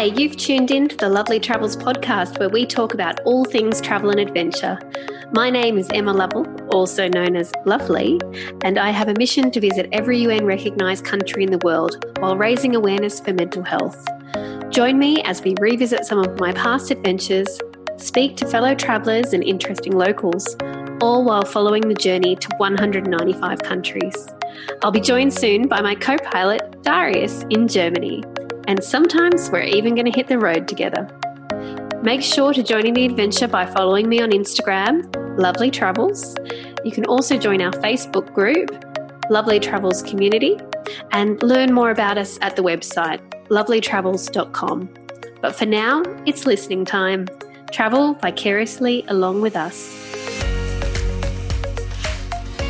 Hi, you've tuned in to the Lovelly Travels podcast where we talk about all things travel and adventure. My name is Emma Lovell, also known as Lovely, and I have a mission to visit every UN recognised country in the world while raising awareness for mental health. Join me as we revisit some of my past adventures, speak to fellow travellers and interesting locals, all while following the journey to 195 countries. I'll be joined soon by my co pilot, Darius, in Germany and sometimes we're even going to hit the road together. Make sure to join in the adventure by following me on Instagram, Lovelly Travels. You can also join our Facebook group, Lovelly Travels Community, and learn more about us at the website, lovellytravels.com. But for now, it's listening time. Travel vicariously along with us.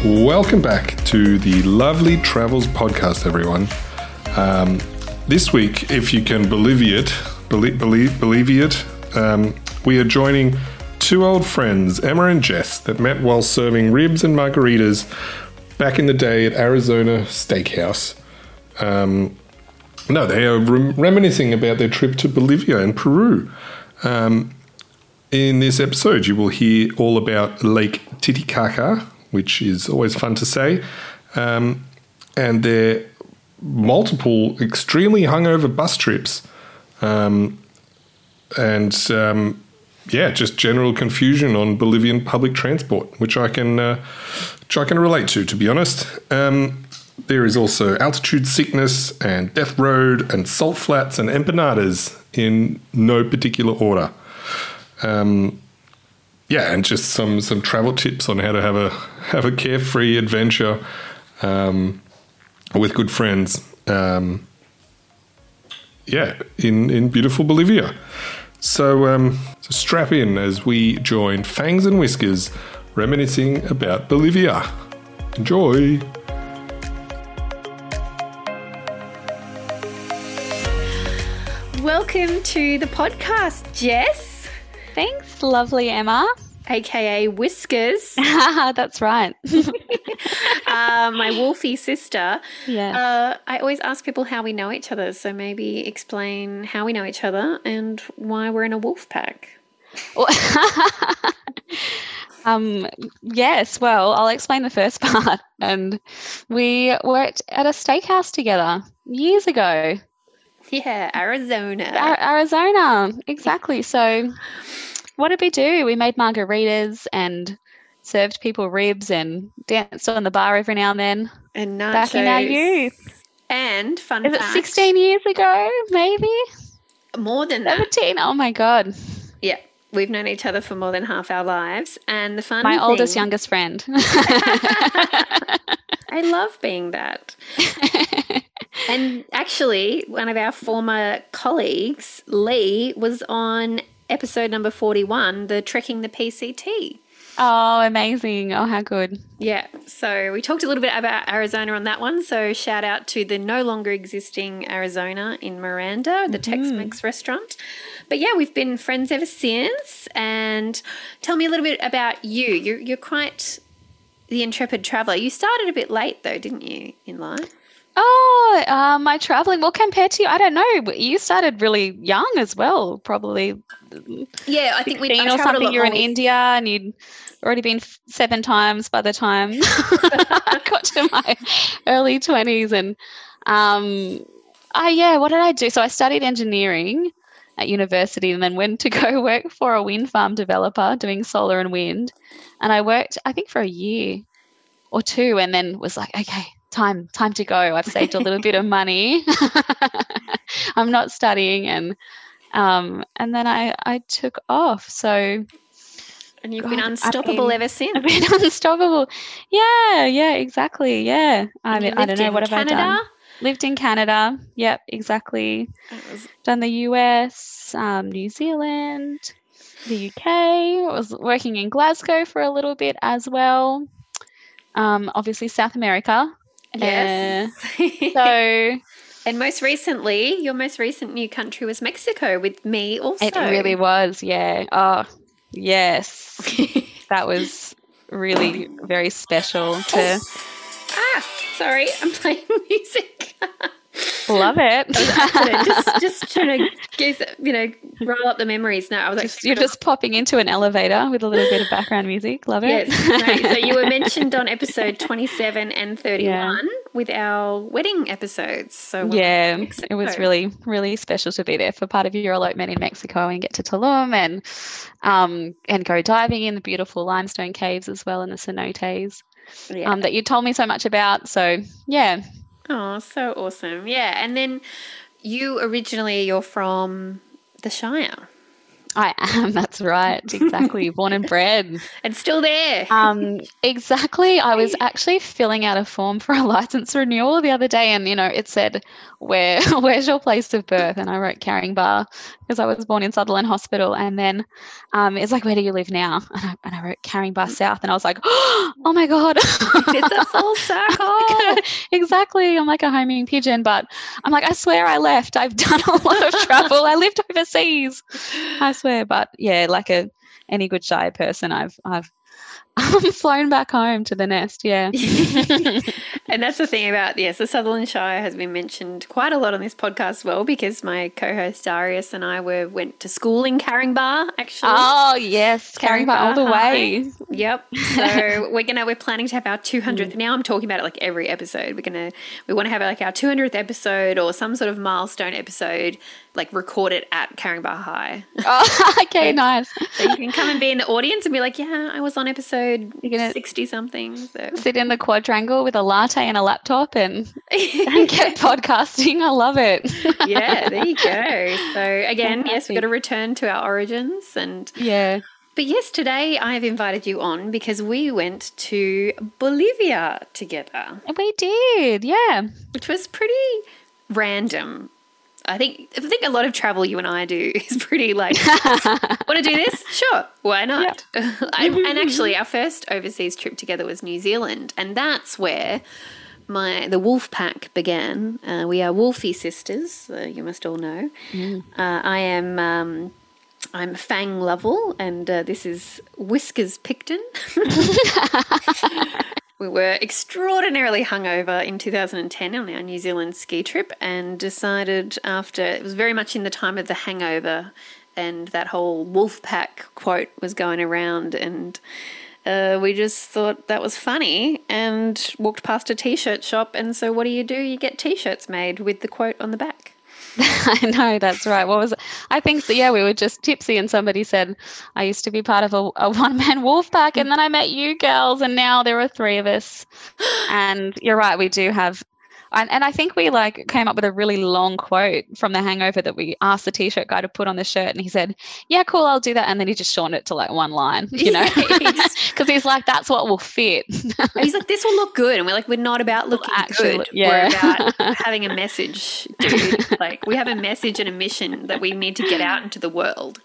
Welcome back to the Lovelly Travels podcast, everyone. Um, this week, if you can believe it, believe, believe, believe it, um, we are joining two old friends, Emma and Jess, that met while serving ribs and margaritas back in the day at Arizona Steakhouse. Um, no, they are reminiscing about their trip to Bolivia and Peru. Um, in this episode, you will hear all about Lake Titicaca, which is always fun to say, um, and their multiple extremely hungover bus trips, um, and um, yeah, just general confusion on Bolivian public transport, which I can uh, which I can relate to. To be honest, um, there is also altitude sickness and death road and salt flats and empanadas in no particular order. Um, yeah, and just some some travel tips on how to have a have a carefree adventure. Um, with good friends. Um, yeah, in, in beautiful Bolivia. So, um, so strap in as we join Fangs and Whiskers reminiscing about Bolivia. Enjoy! Welcome to the podcast, Jess. Thanks, lovely Emma aka Whiskers. That's right. uh, my wolfie sister. Yeah. Uh, I always ask people how we know each other, so maybe explain how we know each other and why we're in a wolf pack. um, yes, well, I'll explain the first part. And we worked at a steakhouse together years ago. Yeah, Arizona. Arizona, exactly. So what did we do? We made margaritas and served people ribs and danced on the bar every now and then. And nachos. Back in our youth. And fun Is fact, it 16 years ago, maybe? More than 17. That. Oh my God. Yeah. We've known each other for more than half our lives. And the fun My thing, oldest, youngest friend. I love being that. and actually, one of our former colleagues, Lee, was on episode number 41, the Trekking the PCT. Oh, amazing. Oh, how good. Yeah. So we talked a little bit about Arizona on that one. So shout out to the no longer existing Arizona in Miranda, the mm-hmm. Tex Mex restaurant. But yeah, we've been friends ever since. And tell me a little bit about you. You're, you're quite the intrepid traveler. You started a bit late, though, didn't you, in life? Oh, uh, my traveling. Well, compared to you, I don't know. You started really young as well, probably. Yeah, I think we or something. You're in India and you'd already been seven times by the time I got to my early twenties. And um, oh yeah, what did I do? So I studied engineering at university and then went to go work for a wind farm developer doing solar and wind. And I worked, I think, for a year or two, and then was like, okay time time to go. I've saved a little bit of money. I'm not studying and um and then i i took off. So and you've God, been unstoppable been, ever since. I've been unstoppable. Yeah yeah exactly. Yeah. I mean i don't know what have Canada? i done? Lived in canada. Yep exactly. Was... done the us um, new zealand the uk I was working in glasgow for a little bit as well. Um, obviously south america Yes. Uh, so. And most recently, your most recent new country was Mexico with me also. It really was, yeah. Oh, yes. that was really very special to. Ah, sorry, I'm playing music. Love it. just, just trying to get, you know, roll up the memories. No, I was just, you're just popping into an elevator with a little bit of background music. Love it. Yes. No, so you were mentioned on episode 27 and 31 yeah. with our wedding episodes. So yeah, it was really, really special to be there for part of your elopement in Mexico and get to Tulum and um, and go diving in the beautiful limestone caves as well in the cenotes yeah. um, that you told me so much about. So yeah. Oh, so awesome. Yeah. And then you originally you're from the Shire. I am. That's right. Exactly. Born and bred. And still there. Um, exactly. I was actually filling out a form for a license renewal the other day, and you know, it said, "Where, where's your place of birth?" And I wrote Caringbah because I was born in Sutherland Hospital. And then um, it's like, "Where do you live now?" And I, and I wrote Caringbah South, and I was like, "Oh my god, it's a full circle." exactly. I'm like a homing pigeon, but I'm like, I swear I left. I've done a lot of travel. I lived overseas. I swear, but yeah, like a any good Shire person, I've I've I'm flown back home to the nest. Yeah. and that's the thing about, yes, the Sutherland Shire has been mentioned quite a lot on this podcast as well because my co host Darius and I were went to school in Caringbah, actually. Oh, yes. Caringbah all the way. Yep. So we're to, we're planning to have our 200th. Mm. Now I'm talking about it like every episode. We're to, we want to have like our 200th episode or some sort of milestone episode like record it at Caringbah High. Oh, okay, nice. So you can come and be in the audience and be like, yeah, I was on episode 60 something. So. Sit in the quadrangle with a latte and a laptop and, and get podcasting. I love it. yeah, there you go. So again, yes, we've got to return to our origins and yeah. But yes, today I have invited you on because we went to Bolivia together. We did, yeah. Which was pretty random I think I think a lot of travel you and I do is pretty like want to do this? Sure, why not? and actually, our first overseas trip together was New Zealand, and that's where my the wolf pack began. Uh, we are Wolfie sisters, uh, you must all know. Mm. Uh, I am. Um, I'm Fang Lovell, and uh, this is Whiskers Picton. We were extraordinarily hungover in 2010 on our New Zealand ski trip and decided after it was very much in the time of the hangover and that whole wolf pack quote was going around and uh, we just thought that was funny and walked past a t-shirt shop and so what do you do you get t-shirts made with the quote on the back I know that's right. What was? I think so. Yeah, we were just tipsy, and somebody said I used to be part of a, a one man wolf pack, and then I met you girls, and now there are three of us. And you're right, we do have and, and I think we like came up with a really long quote from the hangover that we asked the t-shirt guy to put on the shirt and he said, yeah, cool, I'll do that. And then he just shortened it to like one line, you know, because he's like, that's what will fit. he's like, this will look good. And we're like, we're not about looking Actually, good. Yeah. We're about having a message. Dude. like we have a message and a mission that we need to get out into the world.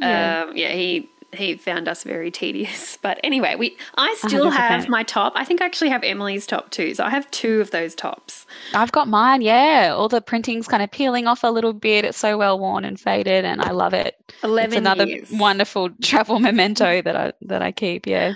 Yeah, um, yeah he, he found us very tedious. But anyway, we I still 100%. have my top. I think I actually have Emily's top too. So I have two of those tops. I've got mine, yeah. All the printing's kind of peeling off a little bit. It's so well worn and faded and I love it. Eleven it's another years. wonderful travel memento that I that I keep, yeah.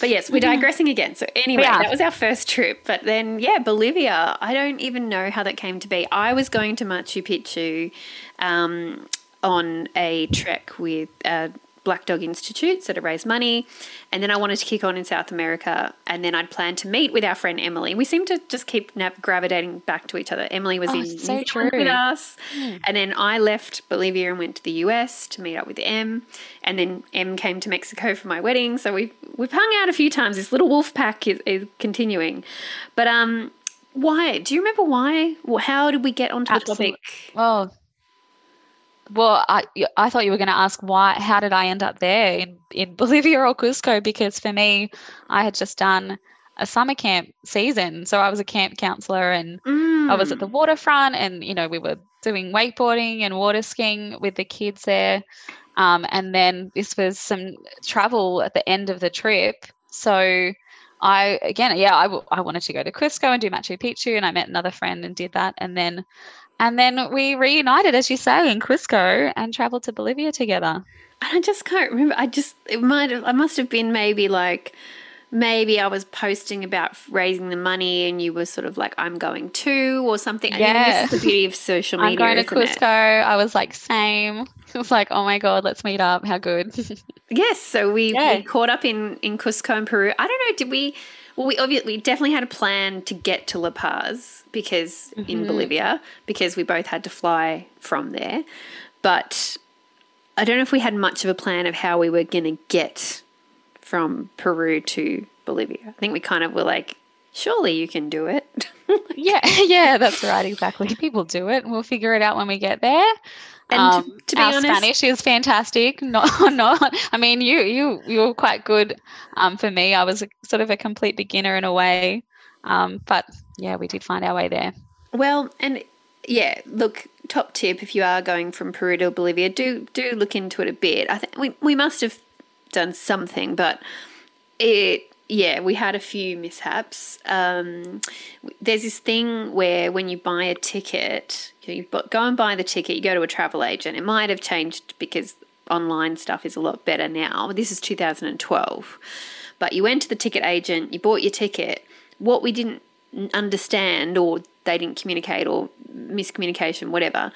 But yes, we're digressing again. So anyway, that was our first trip. But then yeah, Bolivia. I don't even know how that came to be. I was going to Machu Picchu um, on a trek with uh, Black Dog Institute, so to raise money. And then I wanted to kick on in South America. And then I'd planned to meet with our friend Emily. We seem to just keep nav- gravitating back to each other. Emily was oh, in so New Zealand with us. Mm. And then I left Bolivia and went to the US to meet up with M. And then M came to Mexico for my wedding. So we've, we've hung out a few times. This little wolf pack is, is continuing. But um, why? Do you remember why? How did we get onto Absolutely. the topic? Oh, well, I I thought you were going to ask why. How did I end up there in in Bolivia or Cusco? Because for me, I had just done a summer camp season, so I was a camp counselor, and mm. I was at the mm. waterfront, and you know we were doing wakeboarding and water skiing with the kids there. Um, and then this was some travel at the end of the trip, so. I again, yeah, I, w- I wanted to go to Cusco and do Machu Picchu, and I met another friend and did that. And then and then we reunited, as you say, in Cusco and traveled to Bolivia together. I just can't remember. I just, it might have, I must have been maybe like maybe I was posting about raising the money and you were sort of like, I'm going too, or something. I mean, Yeah. this is the beauty of social media. I'm going to isn't it? Cusco. I was like, same. It was like, oh my God, let's meet up. How good. Yes, so we, Yeah. we caught up in, in Cusco and Peru. I don't know, did we? Well, we obviously we definitely had a plan to get to La Paz because Mm-hmm. in Bolivia because we both had to fly from there, but I don't know if we had much of a plan of how we were going to get from Peru to Bolivia. I think we kind of were like, surely you can do it. yeah, yeah, that's right. Exactly. People do it. and We'll figure it out when we get there. And Um, to, to be our honest, Spanish is fantastic. Not, not. I mean, you, you, you were quite good. Um, for me, I was a, sort of a complete beginner in a way. Um, but yeah, we did find our way there. Well, and yeah, look, top tip if you are going from Peru to Bolivia, do do look into it a bit. I think we we must have done something, but it yeah, we had a few mishaps. Um, there's this thing where when you buy a ticket, you bu- go and buy the ticket, you go to a travel agent. It might have changed because online stuff is a lot better now. This is 2012. But you went to the ticket agent, you bought your ticket. What we didn't understand or they didn't communicate or miscommunication, whatever,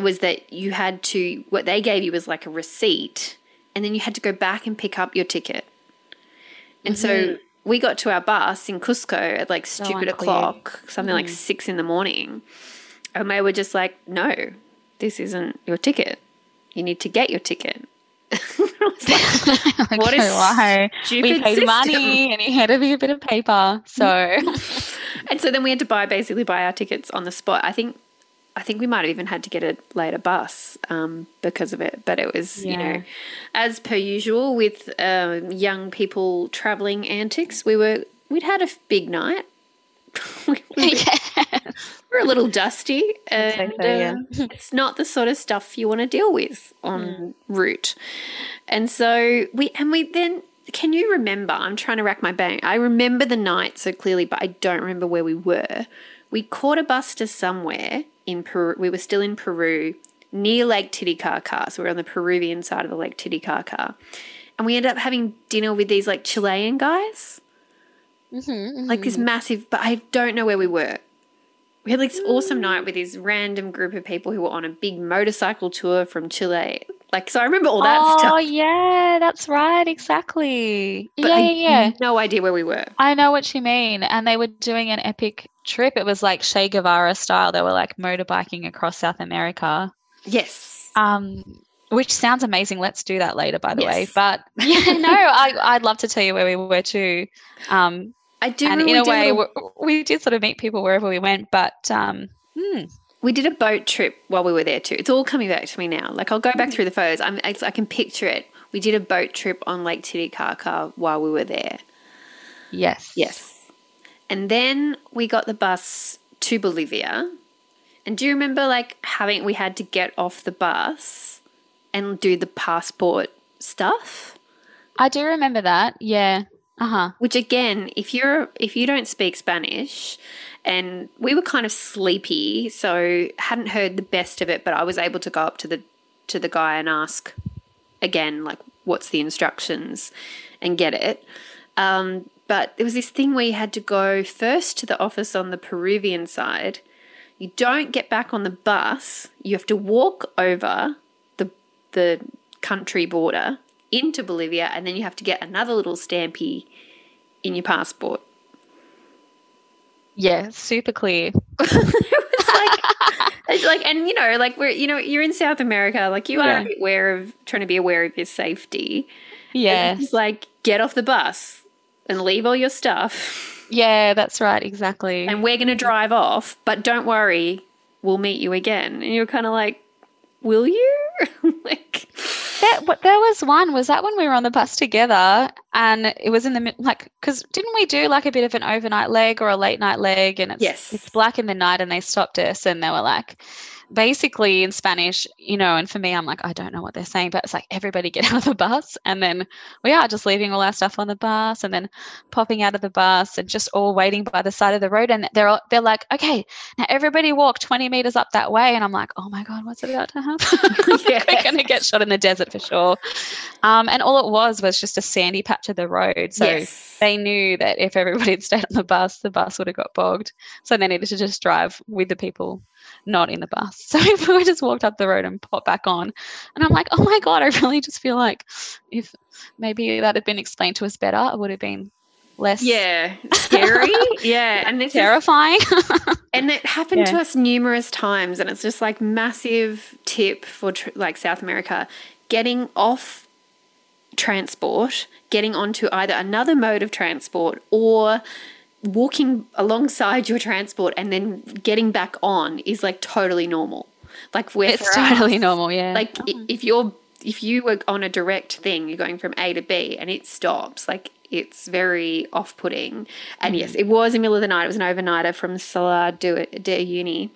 was that you had to, what they gave you was like a receipt and then you had to go back and pick up your ticket. And so mm-hmm. we got to our bus in Cusco at like stupid o'clock, something like mm. six in the morning. And they were just like, no, this isn't your ticket. You need to get your ticket. Like, What a why? stupid We paid system. money and he had to be a bit of paper. So And so then we had to buy basically buy our tickets on the spot. I think I think we might have even had to get a later bus um, because of it. But it was you know, as per usual with um, young people traveling antics, we were we'd had a big night. we, we yeah. a little dusty, and so, yeah. uh, it's not the sort of stuff you want to deal with on route. And so we and we then can you remember? I'm trying to rack my brain. I remember the night so clearly, but I don't remember where we were. We caught a bus to somewhere in Peru. We were still in Peru near Lake Titicaca. So we we're on the Peruvian side of the Lake Titicaca. And we ended up having dinner with these like Chilean guys, Mhm, like this massive, but I don't know where we were. We had like this awesome night with this random group of people who were on a big motorcycle tour from Chile. Like, so I remember all that oh stuff. Oh, yeah, that's right. Exactly. But yeah, I yeah, yeah. no idea where we were. I know what you mean. And they were doing an epic trip. It was like Che Guevara style. They were like motorbiking across South America. Yes. Um, which sounds amazing. Let's do that later, by the way. But yeah, no, I, I'd love to tell you where we were too. Um, I do. and in a way, little- we we did sort of meet people wherever we went. But um, hmm, we did a boat trip while we were there too. It's all coming back to me now. Like I'll go back through the photos. I'm, I, I can picture it. We did a boat trip on Lake Titicaca while we were there. yes, Yes. And then we got the bus to Bolivia. And do you remember like having we had to get off the bus and do the passport stuff? I do remember that. Yeah. Uh huh. Which again, if you're if you don't speak Spanish and we were kind of sleepy, so hadn't heard the best of it, but I was able to go up to the to the guy and ask again like what's the instructions and get it. Um, but there was this thing where you had to go first to the office on the Peruvian side. You don't get back on the bus. You have to walk over the the country border into Bolivia, and then you have to get another little stampy in your passport. Yeah. Super clear. it was like, it's like, and you know, like we're, you know, you're in South America, like you are Yeah. aware of trying to be aware of your safety. Yeah. It's like get off the bus and leave all your stuff, Yeah. That's right. Exactly. and we're going to drive off. But don't worry, we'll meet you again. And you're kind of like, will you? like, That what there was one was that when we were on the bus together and it was in the like because didn't we do like a bit of an overnight leg or a late night leg and it's Yes. it's black in the night and they stopped us and they were like basically in Spanish, you know, and for me, I'm like, I don't know what they're saying, but it's like everybody get out of the bus. And then we are just leaving all our stuff on the bus and then popping out of the bus and just all waiting by the side of the road. And they're all, they're like, okay, now everybody walk 20 meters up that way. And I'm like, oh my God, what's about to happen? yes. We're going to get shot in the desert for sure. Um, and all it was was just a sandy patch of the road. So yes. they knew that if everybody had stayed on the bus, the bus would have got bogged. So they needed to just drive with the people not in the bus. So we just walked up the road and popped back on. And I'm like, oh my God, I really just feel like if maybe that had been explained to us better, it would have been less yeah scary yeah and it's terrifying and it happened yeah. to us numerous times and it's just like massive tip for tr- like south america getting off transport getting onto either another mode of transport or walking alongside your transport and then getting back on is like totally normal. Like we're it's totally us, normal, yeah. Like oh. if you're if you were on a direct thing, you're going from A to B and it stops, like it's very off putting. And mm. yes, it was in the middle of the night. It was an overnighter from Salar de, Uyuni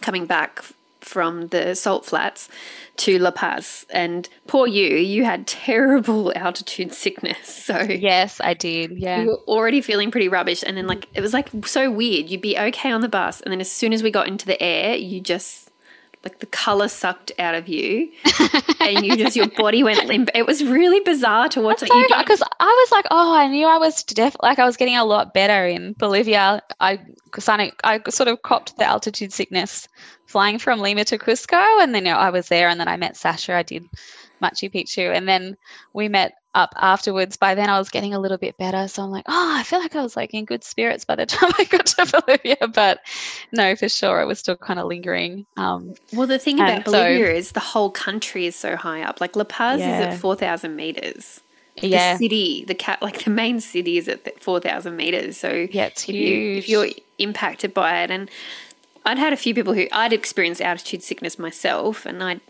coming back from the salt flats to La Paz. And poor you, you had terrible altitude sickness. So Yes, I did. Yeah. You were already feeling pretty rubbish. And then like it was like so weird. You'd be okay on the bus and then as soon as we got into the air, you just like the color sucked out of you and you just your body went limp it was really bizarre to watch because like, i was like oh i knew i was def- like i was getting a lot better in bolivia i sonic i sort of copped the altitude sickness flying from Lima to Cusco. And then you know, I was there and then I met Sasha. I did Machu Picchu. And then we met up afterwards. By then I was getting a little bit better. So I'm like, oh, I feel like I was like in good spirits by the time I got to Bolivia. But no, for sure, it was still kind of lingering. Um, well, the thing about Bolivia so, is the whole country is so high up. Like La Paz yeah. is at 4,000 meters. Yeah. The city, the cat, like the main city is at 4,000 meters. So yeah, it's if huge. You, if you're impacted by it and I'd had a few people who I'd experienced altitude sickness myself, and I'd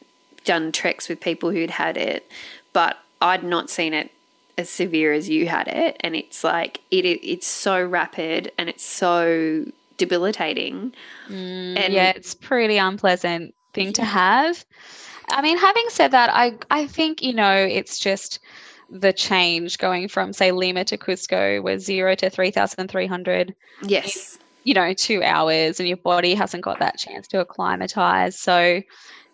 done treks with people who'd had it, but I'd not seen it as severe as you had it, and it's like it, it it's so rapid and it's so debilitating. Mm, and yeah, it's pretty unpleasant thing to have. I mean, having said that, I I think you know it's just the change going from say Lima to Cusco was zero to three thousand three hundred. Yes you know, two hours and your body hasn't got that chance to acclimatize. So,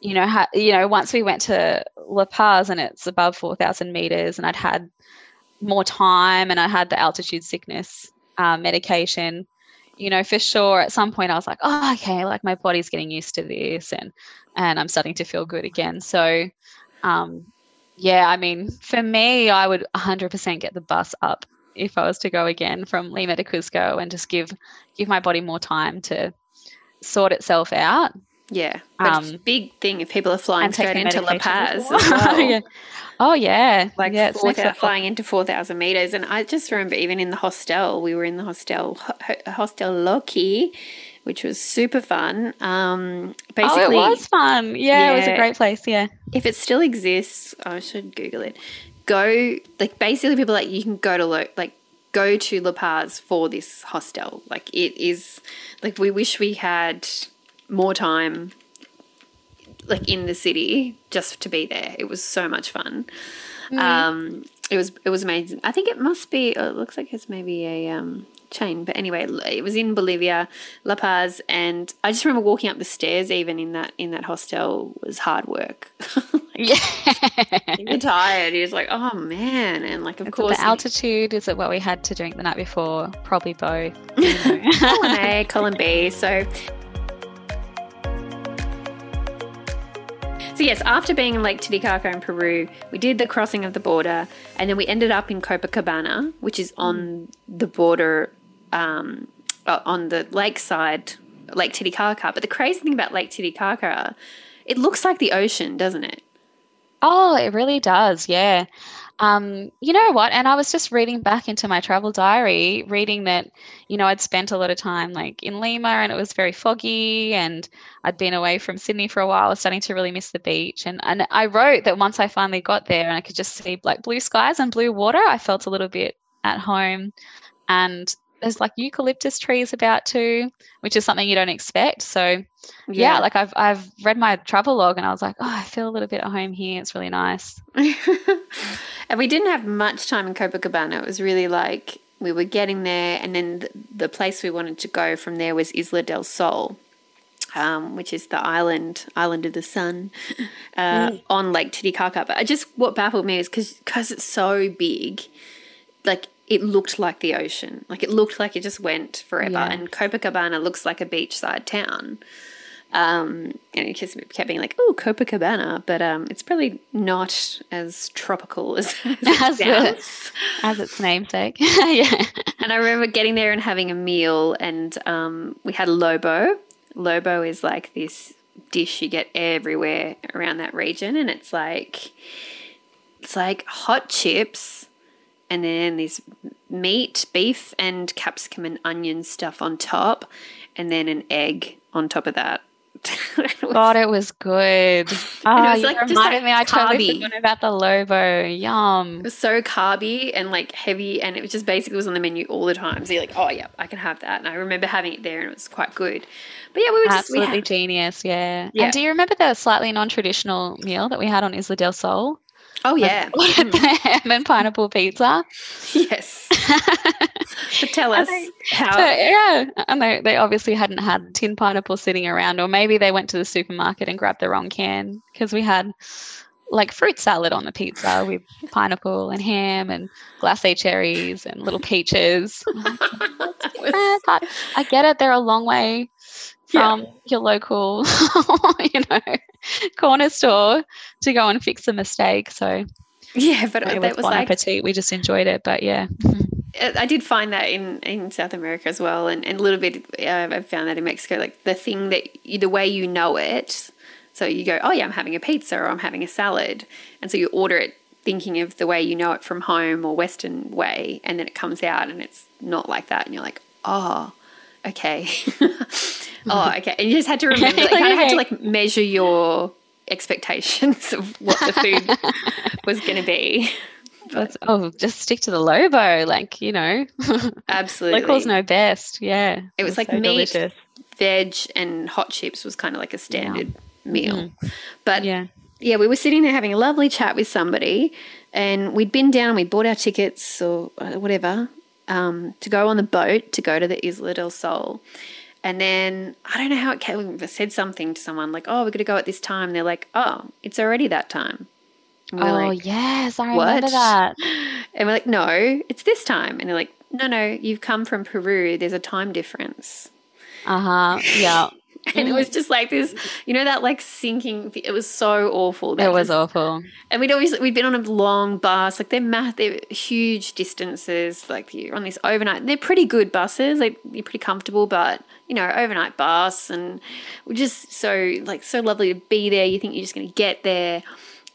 you know, ha- you know, once we went to La Paz and it's above 4,000 meters and I'd had more time and I had the altitude sickness um, medication, you know, for sure at some point I was like, oh, okay, like my body's getting used to this and, and I'm starting to feel good again. So, um, yeah, I mean, for me, I would 100% get the bus up if I was to go again from Lima to Cusco and just give give my body more time to sort itself out. Yeah, um, big thing if people are flying straight into La Paz well. yeah. Oh yeah, like yeah, 4, flying into four thousand meters, and I just remember even in the hostel, we were in the hostel hostel Loki, which was super fun. Um, basically, oh, it was fun. Yeah, yeah, it was a great place. Yeah, if it still exists, I should Google it go like basically people like you can go to like go to La Paz for this hostel. Like it is like we wish we had more time like in the city just to be there. It was so much fun. Mm. Um it was it was amazing. I think it must be it looks like it's maybe a um chain. But anyway, it was in Bolivia, La Paz, and I just remember walking up the stairs even in that in that hostel was hard work. like, yeah, you're tired. You're just like, oh man, and like of is course the altitude. Is it what we had to drink the night before? Probably both. You know. column A, column B. So So, yes, after being in Lake Titicaca in Peru, we did the crossing of the border and then we ended up in Copacabana, which is on the border um, uh, on the lakeside, Lake Titicaca. But the crazy thing about Lake Titicaca, it looks like the ocean, doesn't it? Oh, it really does. Yeah. Um, you know what? And I was just reading back into my travel diary, reading that, you know, I'd spent a lot of time like in Lima and it was very foggy and I'd been away from Sydney for a while. I was starting to really miss the beach. And, and I wrote that once I finally got there and I could just see like blue skies and blue water, I felt a little bit at home. And there's like eucalyptus trees about too, which is something you don't expect. So yeah, like I've I've read my travel log and I was like, oh, I feel a little bit at home here. It's really nice. and we didn't have much time in Copacabana. It was really like we were getting there, and then the, the place we wanted to go from there was Isla del Sol. Um, which is the island, island of the sun, uh, mm. on Lake Titicaca. But I just what baffled me is because because it's so big, like it looked like the ocean, like it looked like it just went forever. Yeah. And Copacabana looks like a beachside town. Um, and it just kept being like, "Oh, Copacabana," but um, it's probably not as tropical as as, as, as its namesake. yeah. And I remember getting there and having a meal, and um, we had lobo. Lobo is like this dish you get everywhere around that region, and it's like it's like hot chips, and then this meat, beef, and capsicum and onion stuff on top, and then an egg on top of that God, it was good. Oh, it was like reminded me. I totally forgot about the Lobo. Yum. It was so carby and like heavy, and it was just basically was on the menu all the time. So you're like, oh yeah, I can have that. And I remember having it there, and it was quite good. But yeah, we were just absolutely we genius. Yeah. yeah. And do you remember the slightly non-traditional meal that we had on Isla del Sol? Oh yeah, the ham and pineapple pizza. Yes. but tell us they, how. So, yeah, and they, they obviously hadn't had tin pineapple sitting around, or maybe they went to the supermarket and grabbed the wrong can because we had like fruit salad on the pizza with pineapple and ham and glacé cherries and little peaches. I get it; they're a long way from yeah. your local, you know, corner store to go and fix a mistake. So yeah, but it was bon like. We just enjoyed it, but yeah. I did find that in, in South America as well, and, and a little bit. Uh, I've found that in Mexico, like the thing that you, the way you know it. So you go, oh yeah, I'm having a pizza or I'm having a salad, and so you order it thinking of the way you know it from home or Western way, and then it comes out and it's not like that, and you're like, oh, okay, oh okay, and you just had to remember, like, I had to like measure your expectations of what the food was going to be. But, oh, just stick to the Lobo, like you know. Absolutely, locals know best. Yeah, it was, it was like so meat, delicious. veg, and hot chips was kind of like a standard yeah. meal. Mm. But yeah, yeah, we were sitting there having a lovely chat with somebody, and we'd been down, we'd bought our tickets or uh, whatever um, to go on the boat to go to the Isla del Sol. And then I don't know how it came. We said something to someone like, "Oh, we're going to go at this time." they're like, "Oh, it's already that time." oh like, yes, I what? remember that. And we're like, "No, it's this time." And they're like, "No, no, you've come from Peru. There's a time difference." Uh huh. Yeah. and it was just like this, you know, that like sinking. It was so awful. It was just, awful. And we'd always we'd been on a long bus, like they're math, they're huge distances. Like you're on this overnight. They're pretty good buses. Like you're pretty comfortable, but you know, overnight bus, and we're just so like so lovely to be there. You think you're just going to get there,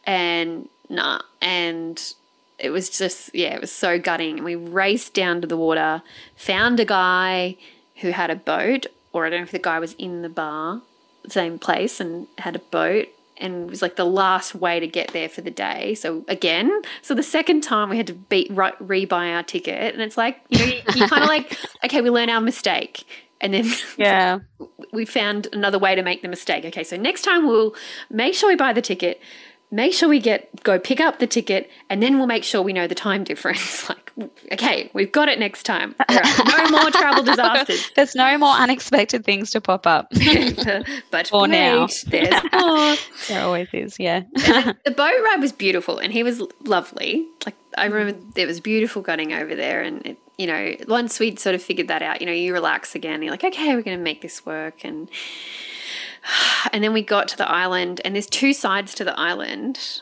and nah, and it was just yeah, it was so gutting. And we raced down to the water, found a guy who had a boat or I don't know if the guy was in the bar, same place, and had a boat. And it was like the last way to get there for the day. So again, so the second time we had to beat re buy our ticket, and it's like you know you, you kind of like okay, we learn our mistake, and then yeah, we found another way to make the mistake. Okay, so next time we'll make sure we buy the ticket, make sure we get go pick up the ticket and then we'll make sure we know the time difference. Like okay we've got it next time. No more travel disasters. There's no more unexpected things to pop up. But for now. there's more. there always is yeah. The boat ride was beautiful and he was lovely. Like i remember it was beautiful going over there and it, you know once we'd sort of figured that out you know you relax again you're like okay we're going to make this work and and then we got to the island, and there's two sides to the island,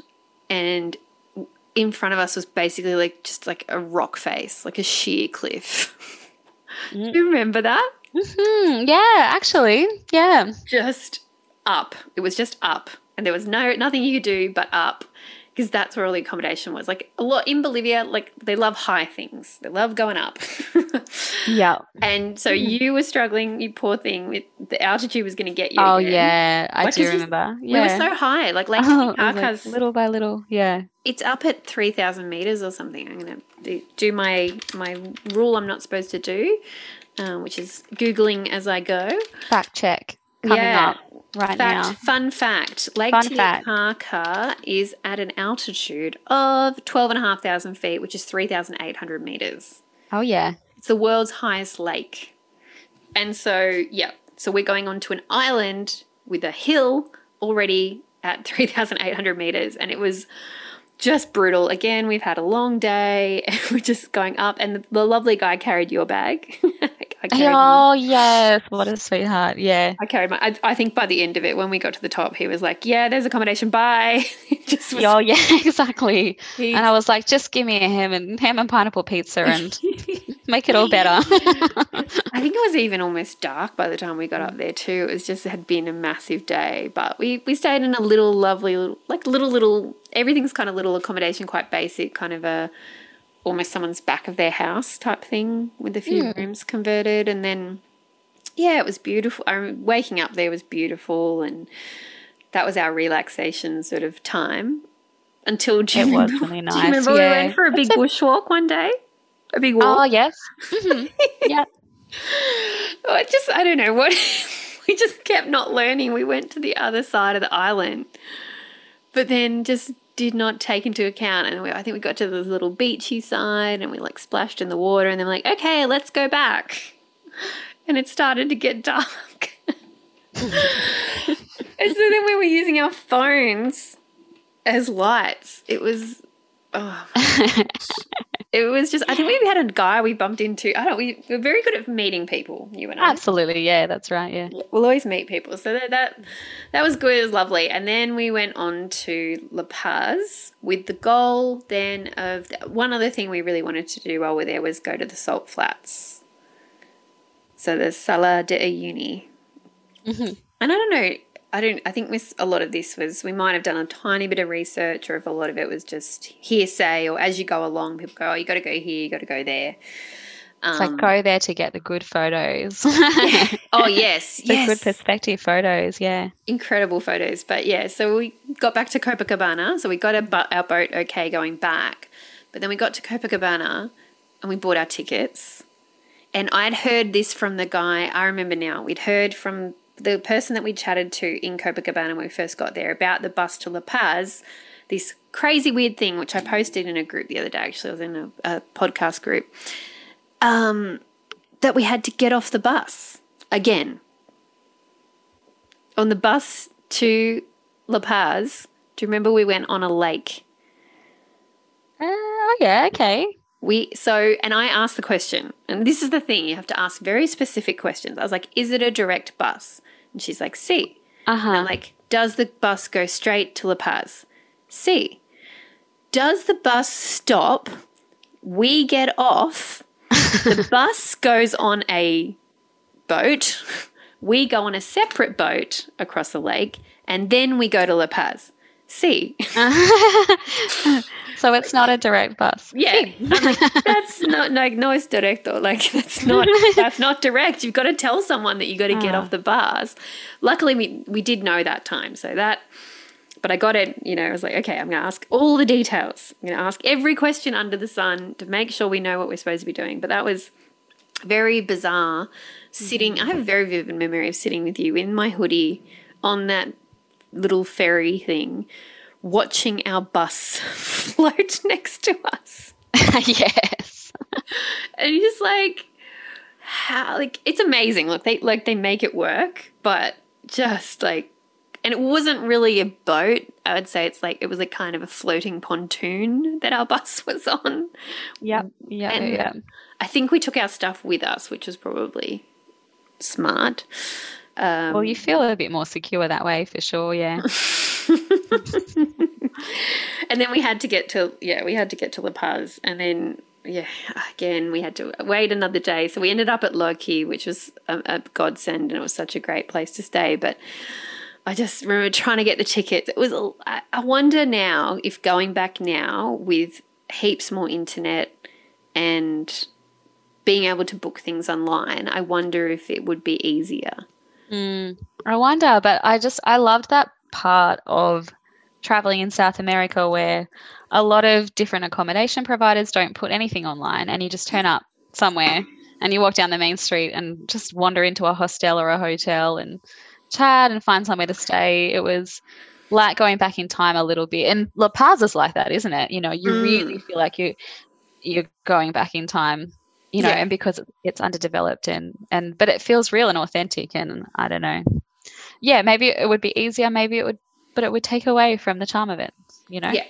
and in front of us was basically like just like a rock face, like a sheer cliff. Mm. Do you remember that? Mm-hmm. Yeah, actually, yeah. Just up. It was just up, and there was no nothing you could do but up. Because that's where all the accommodation was. Like a lot in Bolivia, like they love high things. They love going up. Yeah. and so you were struggling, you poor thing, with the altitude was going to get you. Oh again. yeah, I Like, do remember. We Yeah. were so high, like Lake Oh, like, little by little. Yeah. it's up at three thousand meters or something. I'm going to do my my rule I'm not supposed to do, um, which is googling as I go. Fact check coming Yeah. up right Fact, now. fun fact: Lake Fun fact. Titicaca is at an altitude of twelve and a half thousand feet, which is three thousand eight hundred meters. Oh yeah. It's the world's highest lake. And so, yeah, so we're going onto an island with a hill already at 3,800 meters. And it was just brutal. Again, we've had a long day. We're just going up. And the, the lovely guy carried your bag. I, carried mine. Oh yes, what a sweetheart. Yeah. I carried my. I, I think by the end of it, when we got to the top, he was like, "Yeah, there's accommodation. Bye." Just was, Oh yeah, exactly. he- And I was like, just give me a ham and ham and pineapple pizza and make it all better. I think it was even almost dark by the time we got up there too. It was just it had been a massive day, but we we stayed in a little lovely, little, like little little. Everything's kind of little accommodation, quite basic, kind of a almost someone's back of their house type thing with a few hmm. rooms converted, and then yeah, it was beautiful. I remember waking up there was beautiful, and that was our relaxation sort of time. Until you It was really Do you remember we went for a big bushwalk one day? A big walk. oh yes. Mhm. Yeah. I just I don't know what we just kept not learning. We went to the other side of the island, but then just did not take into account. And we, I think we got to this little beachy side, and we like splashed in the water, and then we're like, okay, let's go back. And it started to get dark. and so then we were using our phones as lights. It was. Oh, it was just. I think we had a guy we bumped into. I don't. We were very good at meeting people. You and I. Absolutely. Yeah, that's right. Yeah. We'll always meet people. So that that that was good. It was lovely. And then we went on to La Paz with the goal then of one other thing we really wanted to do while we're there was go to the salt flats. So the Salar de Uyuni. Mhm. And I don't know. I don't. I think this, a lot of this was we might have done a tiny bit of research, or if a lot of it was just hearsay, or as you go along, people go, "Oh, you got to go here, you got to go there." It's Um, like go there to get the good photos. oh yes, the yes, good perspective photos. Yeah. incredible photos. But yeah, so we got back to Copacabana. So we got bu- our boat okay going back. But then we got to Copacabana and we bought our tickets. And I'd heard this from the guy, I remember now, we'd heard from the person that we chatted to in Copacabana when we first got there about the bus to La Paz, this crazy weird thing, which I posted in a group the other day. Actually, I was in a, a podcast group. Um, that we had to get off the bus again on the bus to La Paz, do you remember we went on a lake? Uh, oh yeah. Okay. We so and I asked the question, and this is the thing, you have to ask very specific questions. I was like, is it a direct bus? And she's like, C. Uh And I'm like, does the bus go straight to La Paz? C. Does the bus stop? We get off. the bus goes on a boat. We go on a separate boat across the lake, and then we go to La Paz. C. so it's not a direct bus. Yeah, like, that's not like no es directo. Like that's not that's not direct. You've got to tell someone that you got to get Ah. off the bus. Luckily, we we did know that time, so that. But I got it. You know, I was like, okay, I'm going to ask all the details. I'm going to ask every question under the sun to make sure we know what we're supposed to be doing. But that was very bizarre. Sitting, I have a very vivid memory of sitting with you in my hoodie on that little ferry thing, watching our bus float next to us yes. and you're just like how like it's amazing look they like they make it work but just like and it wasn't really a boat i would say it's like it was a kind of a floating pontoon that our bus was on Yeah. Yeah. And- yeah. i think we took our stuff with us which was probably smart um, Well, you feel a bit more secure that way for sure. Yeah. and then we had to get to yeah we had to get to La Paz and then yeah again we had to wait another day so we ended up at Loki which was a, a godsend and it was such a great place to stay but I just remember trying to get the tickets. It was. I wonder now if going back now with heaps more internet and being able to book things online, I wonder if it would be easier. Mm, I wonder, but I just I loved that part of traveling in South America where a lot of different accommodation providers don't put anything online and you just turn up somewhere and you walk down the main street and just wander into a hostel or a hotel and chat and find somewhere to stay. It was like going back in time a little bit. And La Paz is like that, isn't it? You know, you mm. really feel like you you're going back in time you know, yeah. and because it's underdeveloped and and but it feels real and authentic and I don't know. Yeah, maybe it would be easier, maybe it would but it would take away from the charm of it, you know. Yeah.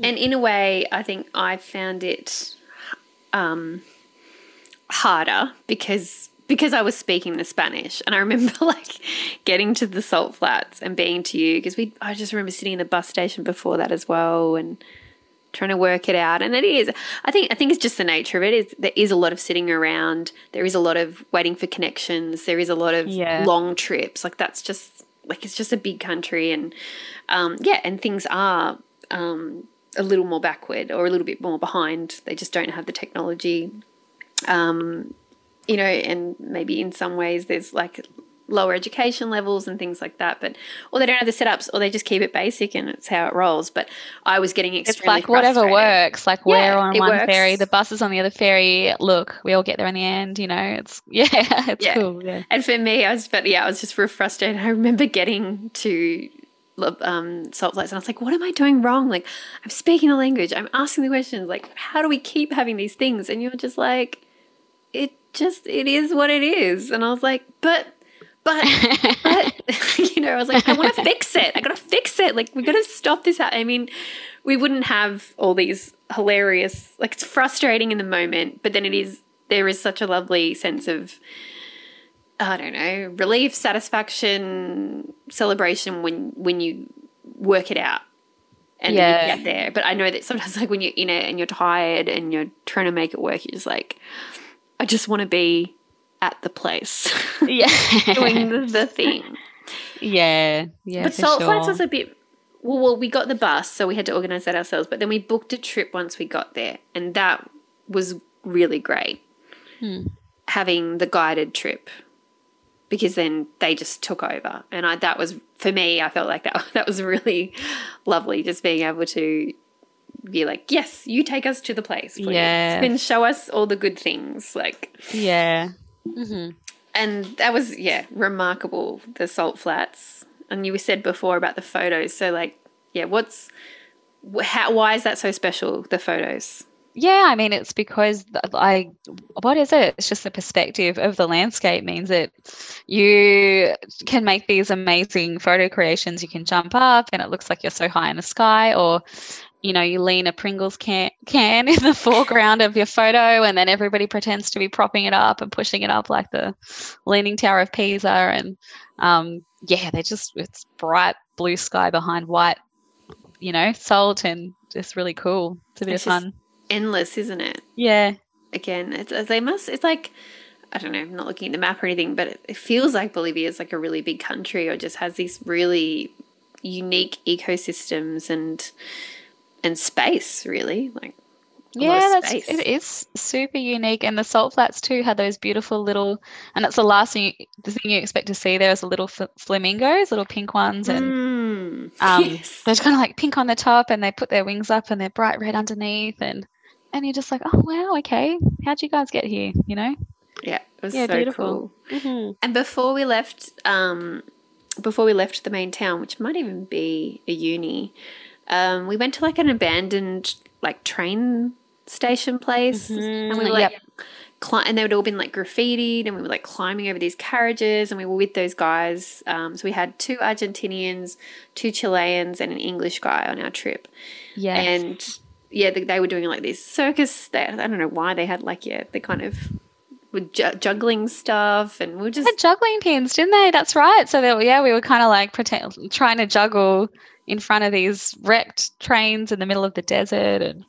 And in a way, I think I found it um harder because because I was speaking the Spanish and I remember like getting to the salt flats and being to you because we I just remember sitting in the bus station before that as well and trying to work it out. And it is, I think, I think it's just the nature of it. Is there is a lot of sitting around. There is a lot of waiting for connections. There is a lot of yeah. long trips. Like that's just like it's just a big country, and um, yeah, and things are um, a little more backward or a little bit more behind. They just don't have the technology. Um, you know, and maybe in some ways there's like lower education levels and things like that. But or they don't have the setups, or they just keep it basic and it's how it rolls. But I was getting extremely. It's like whatever works. Like yeah, we're on one works. ferry, the bus is on the other ferry. Look, we all get there in the end. You know, it's yeah, it's yeah. cool. Yeah. And for me, I was but yeah, I was just real frustrated. I remember getting to um, salt flats, and I was like, "What am I doing wrong? Like, I'm speaking the language, I'm asking the questions. Like, how do we keep having these things?" And you're just like, "It just it is what it is." And I was like, "But." But, but you know, I was like, I want to fix it. I got to fix it. Like, we got to stop this. I mean, we wouldn't have all these hilarious, like, it's frustrating in the moment, but then it is, there is such a lovely sense of, I don't know, relief, satisfaction, celebration when, when you work it out and yeah. you get there. But I know that sometimes, like, when you're in it and you're tired and you're trying to make it work, you're just like, I just want to be at the place. Yeah. doing the, the, thing. Yeah. Yeah. But Salt sure. Flats was a bit well, well, we got the bus, so we had to organize that ourselves. But then we booked a trip once we got there, and that was really great. Hmm. Having the guided trip, because then they just took over, and I that was for me. I felt like that that was really lovely, just being able to be like, yes, you take us to the place, please. Yeah. And show us all the good things. Like, yeah. Mm-hmm. And that was, yeah, remarkable, the salt flats. And you said before about the photos. So, like, yeah, what's, how, why is that so special, the photos? Yeah, I mean, it's because I, what is it? It's just the perspective of the landscape means that you can make these amazing photo creations. You can jump up and it looks like you're so high in the sky, or you know, you lean a Pringles can, can in the foreground of your photo, and then everybody pretends to be propping it up and pushing it up like the Leaning Tower of Pisa. And um, yeah, they're just, it's bright blue sky behind white, you know, salt, and just really cool. It's a bit it's of fun. Endless, isn't it? Yeah. Again, it's, they must, it's like, I don't know, I'm not looking at the map or anything, but it, it feels like Bolivia is like a really big country or just has these really unique ecosystems and and space really like yeah that's it is super unique and the salt flats too had those beautiful little and that's the last thing you, the thing you expect to see there is a little fl- flamingos little pink ones and mm, um, yes. they're kind of like pink on the top and they put their wings up and they're bright red underneath and and you're just like oh wow okay how'd you guys get here you know yeah it was yeah, so beautiful. cool mm-hmm. and before we left um before we left the main town which might even be Uyuni um, we went to like an abandoned like train station place, mm-hmm. and we were like, yep. cli- and they would all been like graffitied, and we were like climbing over these carriages, and we were with those guys. Um, so we had two Argentinians, two Chileans, and an English guy on our trip. Yeah, and yeah, they, they, were doing like this circus. They, I don't know why they had like yeah, they kind of were ju- juggling stuff, and we were just juggling pins, didn't they? That's right. So they, yeah, we were kind of like pretend trying to juggle in front of these wrecked trains in the middle of the desert and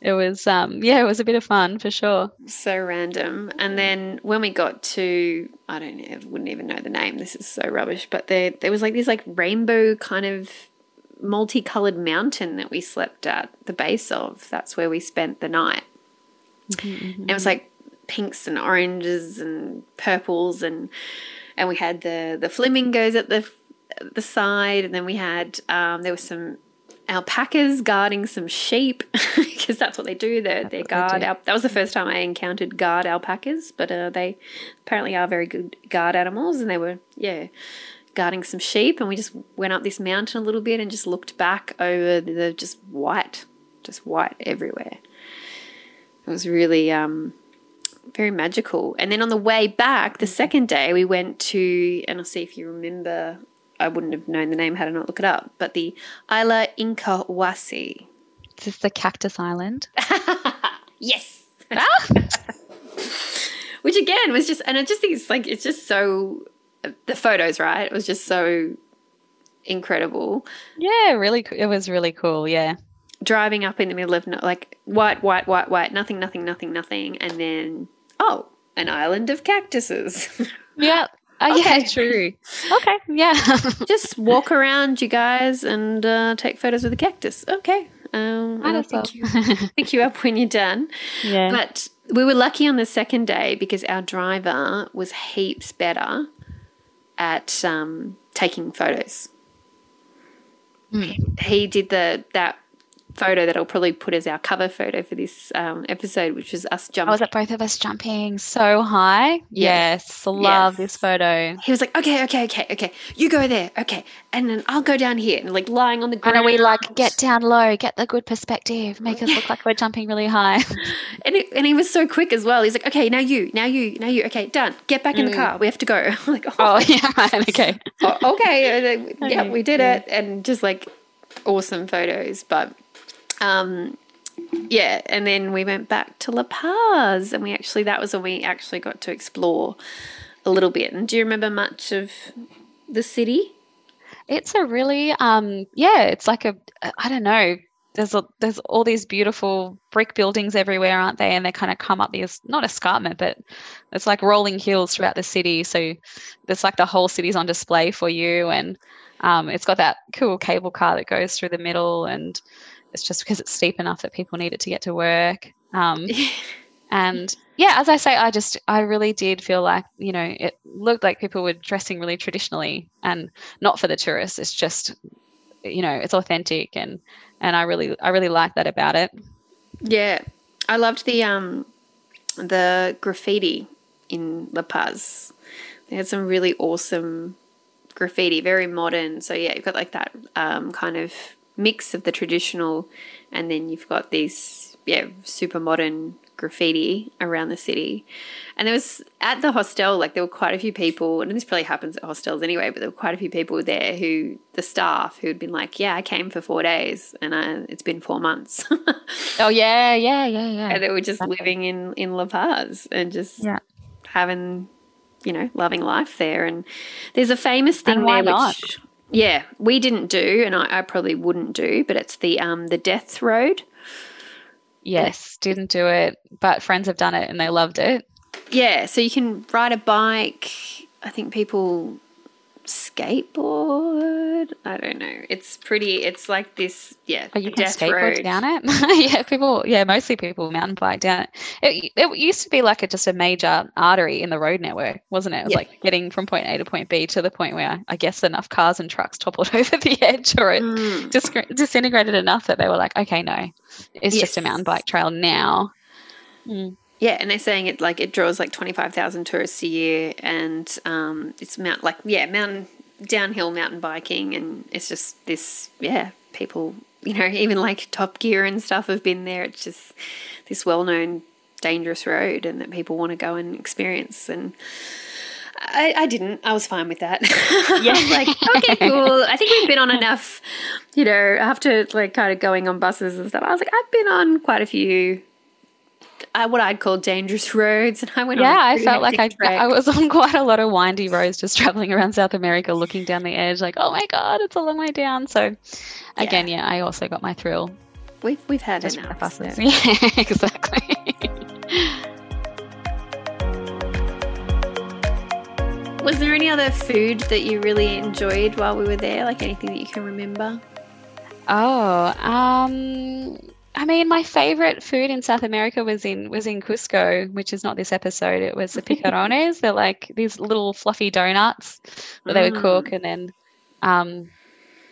it was um yeah, it was a bit of fun for sure. So random. And then when we got to I don't know, wouldn't even know the name. This is so rubbish. But there there was like this like rainbow kind of multicolored mountain that we slept at the base of. That's where we spent the night. Mm-hmm, It was like pinks and oranges and purples and and we had the the flamingos at the the side and then we had um, there was some alpacas guarding some sheep because that's what they do. They they guard. They al- that was the first time I encountered guard alpacas, but uh, they apparently are very good guard animals, and they were yeah guarding some sheep. And we just went up this mountain a little bit and just looked back over the just white, just white everywhere. It was really um, very magical. And then on the way back, the second day, we went to, and I'll see if you remember I wouldn't have known the name had I not looked it up, but the Isla Incahuasi. Is this the Cactus Island? yes. Ah! Which again was just, and I just think it's like, it's just so, the photos, right? It was just so incredible. Yeah, really, it was really cool. Yeah. Driving up in the middle of like white, white, white, white, nothing, nothing, nothing, nothing. And then, oh, an island of cactuses. yeah. Oh, okay. yeah, true. Okay, yeah. Just walk around, you guys, and uh, take photos with the cactus. Okay. Um, I'll pick you, pick you up when you're done. Yeah. But we were lucky on the second day because our driver was heaps better at um, taking photos. Mm. He, he did the that photo that I'll probably put as our cover photo for this um, episode, which was us jumping. Oh, was it both of us jumping so high? Yes. yes love yes. this photo. He was like, okay, okay, okay, okay. You go there. Okay. And then I'll go down here and like lying on the ground. And we like get down low, get the good perspective, make us look like we're jumping really high. and, it, and he was so quick as well. He's like, okay, now you, now you, now you. Okay, done. Get back in the mm. car. We have to go. like, oh, oh yeah, right. Okay. oh, okay. Yeah, we did it. And just like awesome photos. But um, yeah, and then we went back to La Paz, and we actually that was when we actually got to explore a little bit. And do you remember much of the city? It's a really um yeah, it's like a I don't know. There's a, there's all these beautiful brick buildings everywhere, aren't they? And they kind of come up these not escarpment, but it's like rolling hills throughout the city. So it's like the whole city's on display for you, and um, it's got that cool cable car that goes through the middle, and it's just because it's steep enough that people need it to get to work. Um, and yeah, as I say, I just I really did feel like you know it looked like people were dressing really traditionally and not for the tourists. It's just you know it's authentic and and I really I really like that about it. Yeah, I loved the um the graffiti in La Paz. They had some really awesome graffiti, very modern. So yeah, you've got like that um, kind of mix of the traditional and then you've got these yeah super modern graffiti around the city. And there was at the hostel like there were quite a few people and this probably happens at hostels anyway but there were quite a few people there who the staff who had been like yeah i came for four days and I, it's been four months. Oh yeah yeah yeah yeah. And they were just living in in la paz and just yeah. having you know loving life there. And there's a famous thing there not? which yeah, we didn't do, and I, I probably wouldn't do, but it's the um the Death Road. Yes, didn't do it, but friends have done it and they loved it. Yeah, so you can ride a bike. I think people skateboard. I don't know. It's pretty. It's like this. Yeah, oh, you can skateboard road. down it. yeah, people. Yeah, mostly people mountain bike down it. it. It used to be like a, just a major artery in the road network, wasn't it? It was yeah. like getting from point A to point B to the point where I guess enough cars and trucks toppled over the edge, or it mm. dis- disintegrated enough that they were like, okay, no, it's yes. just a mountain bike trail now. Mm. Yeah, and they're saying it like it draws like twenty five thousand tourists a year, and um, it's mount like yeah mountain downhill mountain biking, and it's just this yeah people you know even like Top Gear and stuff have been there. It's just this well known dangerous road, and that people want to go and experience and. I, I, didn't. I was fine with that. Yeah. like, okay, cool. I think we've been on enough, you know, after like kind of going on buses and stuff. I was like, I've been on quite a few uh, what I'd call dangerous roads, and I went. On. Yeah, I felt like I, I was on quite a lot of windy roads, just traveling around South America, looking down the edge, like, oh my god, it's a long way down. So, again, yeah, yeah I also got my thrill. we've we've had Just enough. buses. so- Yeah, exactly. Was there any other food that you really enjoyed while we were there? Like anything that you can remember? Oh, um, I mean, my favorite food in South America was in was in Cusco, which is not this episode. It was the picarones. They're like these little fluffy donuts that they would cook, and then, um,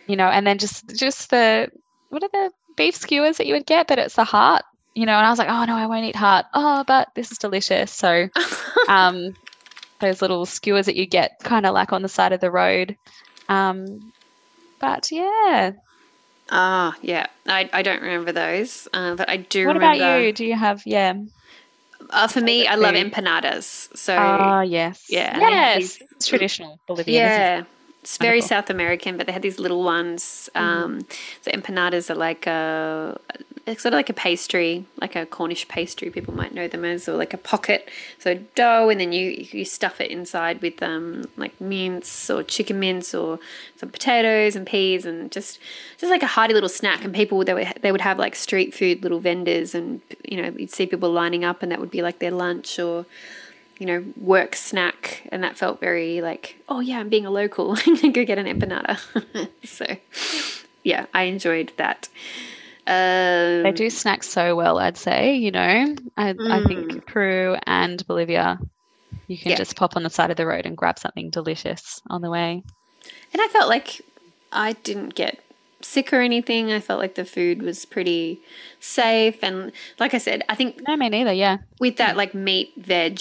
you know, and then just just the what are the beef skewers that you would get, but it's the heart, you know. And I was like, oh no, I won't eat heart. Oh, but this is delicious. So, um, those little skewers that you get kind of like on the side of the road. Um, but yeah, Ah, yeah. I, I don't remember those, uh, but I do what remember. about you? Do you have yeah? Uh, for me, I love empanadas. So Ah, yes. yeah, and they have Yes. It's traditional Bolivian. isn't it? yeah, it's very Wonderful. South American, but they had these little ones. Um, so empanadas are like a it's sort of like a pastry, like a Cornish pastry. People might know them as, or like a pocket. So dough, and then you you stuff it inside with um like mince or chicken mince or some potatoes and peas, and just just like a hearty little snack. And people they would they would have like street food little vendors, and you know you'd see people lining up, and that would be like their lunch or you know, work snack, and that felt very like, oh yeah, I'm being a local. I'm gonna go get an empanada. so, yeah, I enjoyed that. Um, They do snack so well, I'd say. You know, I, I think Peru and Bolivia, you can Yeah. just pop on the side of the road and grab something delicious on the way. and I felt like I didn't get sick or anything. I felt like the food was pretty safe, and like I said, I think No, me neither. Yeah. with that like meat veg